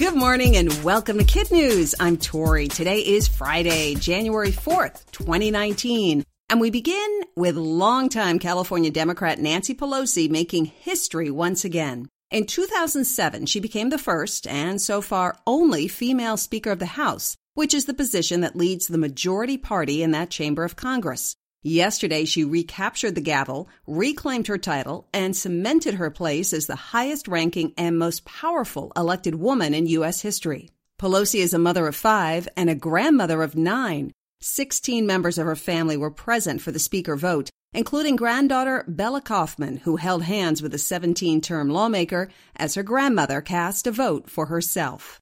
Good morning and welcome to Kid News. I'm Tori. Today is Friday, January 4th, 2019. And we begin with longtime California Democrat Nancy Pelosi making history once again. In 2007, she became the first and so far only female Speaker of the House, which is the position that leads the majority party in that chamber of Congress. Yesterday, she recaptured the gavel, reclaimed her title, and cemented her place as the highest ranking and most powerful elected woman in U.S. history. Pelosi is a mother of five and a grandmother of nine. Sixteen members of her family were present for the speaker vote, including granddaughter Bella Kaufman, who held hands with the 17 term lawmaker as her grandmother cast a vote for herself.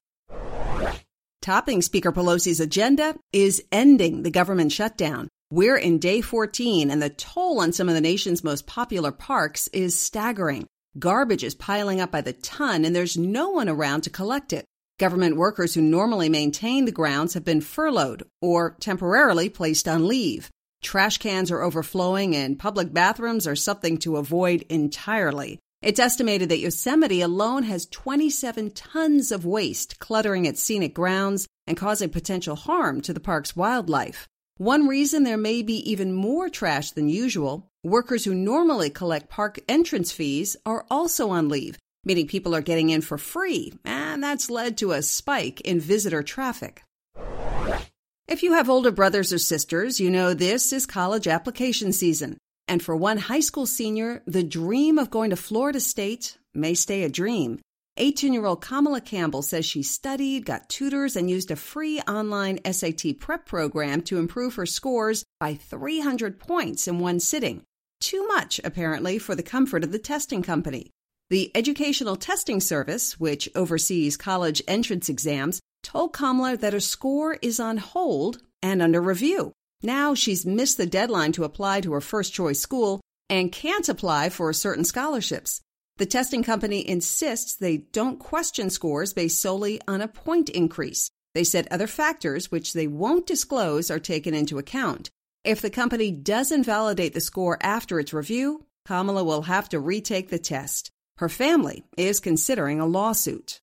Topping Speaker Pelosi's agenda is ending the government shutdown. We're in day 14, and the toll on some of the nation's most popular parks is staggering. Garbage is piling up by the ton, and there's no one around to collect it. Government workers who normally maintain the grounds have been furloughed or temporarily placed on leave. Trash cans are overflowing, and public bathrooms are something to avoid entirely. It's estimated that Yosemite alone has 27 tons of waste cluttering its scenic grounds and causing potential harm to the park's wildlife. One reason there may be even more trash than usual workers who normally collect park entrance fees are also on leave, meaning people are getting in for free, and that's led to a spike in visitor traffic. If you have older brothers or sisters, you know this is college application season. And for one high school senior, the dream of going to Florida State may stay a dream. 18 year old Kamilah Campbell says she studied, got tutors, and used a free online SAT prep program to improve her scores by 300 points in one sitting. Too much, apparently, for the comfort of the testing company. The Educational Testing Service, which oversees college entrance exams, told Kamilah that her score is on hold and under review. Now she's missed the deadline to apply to her first choice school and can't apply for certain scholarships. The testing company insists they don't question scores based solely on a point increase. They said other factors, which they won't disclose, are taken into account. If the company does invalidate the score after its review, Kamilah will have to retake the test. Her family is considering a lawsuit.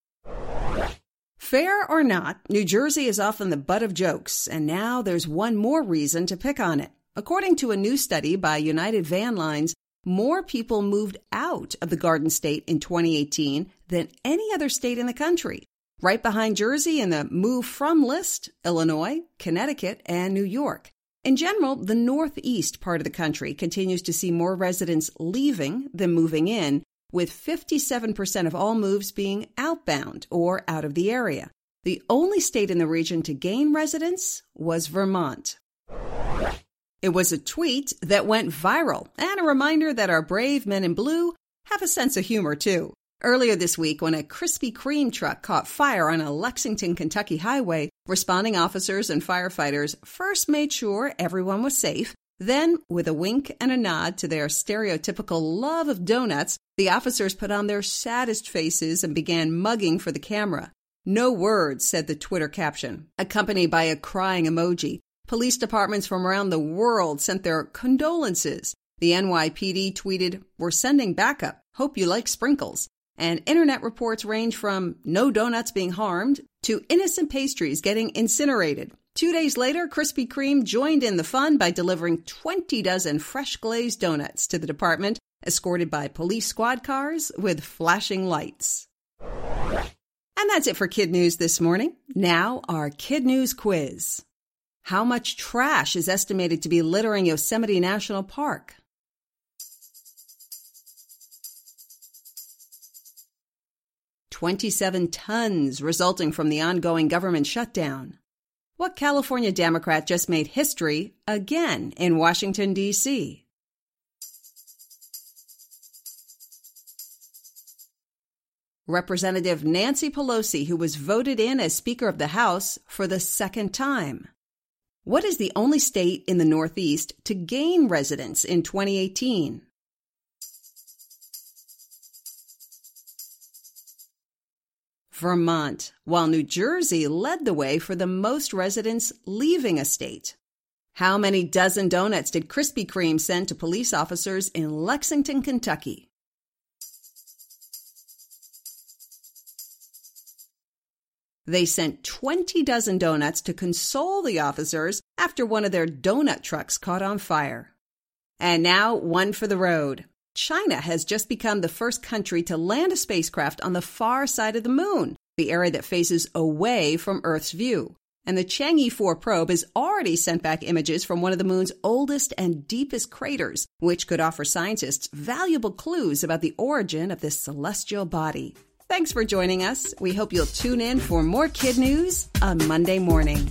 Fair or not, New Jersey is often the butt of jokes, and now there's one more reason to pick on it. According to a new study by United Van Lines, more people moved out of the Garden State in 2018 than any other state in the country. Right behind Jersey in the move from list, Illinois, Connecticut, and New York. In general, the Northeast part of the country continues to see more residents leaving than moving in, with 57% of all moves being outbound or out of the area. The only state in the region to gain residents was Vermont. It was a tweet that went viral and a reminder that our brave men in blue have a sense of humor too. Earlier this week, when a Krispy Kreme truck caught fire on a Lexington, Kentucky highway, responding officers and firefighters first made sure everyone was safe. Then, with a wink and a nod to their stereotypical love of donuts, the officers put on their saddest faces and began mugging for the camera. No words, said the Twitter caption, accompanied by a crying emoji. Police departments from around the world sent their condolences. The NYPD tweeted, We're sending backup. Hope you like sprinkles. And internet reports range from no donuts being harmed to innocent pastries getting incinerated. Two days later, Krispy Kreme joined in the fun by delivering 20 dozen fresh glazed donuts to the department, escorted by police squad cars with flashing lights. And that's it for Kid News this morning. Now, our Kid News quiz. How much trash is estimated to be littering Yosemite National Park? Twenty-seven tons resulting from the ongoing government shutdown. What California Democrat just made history again in Washington, D.C.? Representative Nancy Pelosi, who was voted in as Speaker of the House for the second time. What is the only state in the Northeast to gain residents in 2018? Vermont, while New Jersey led the way for the most residents leaving a state. How many dozen donuts did Krispy Kreme send to police officers in Lexington, Kentucky? They sent 20 dozen donuts to console the officers after one of their donut trucks caught on fire. And now, one for the road. China has just become the first country to land a spacecraft on the far side of the moon, the area that faces away from Earth's view. And the Chang'e 4 probe has already sent back images from one of the moon's oldest and deepest craters, which could offer scientists valuable clues about the origin of this celestial body. Thanks for joining us. We hope you'll tune in for more kid news on Monday morning.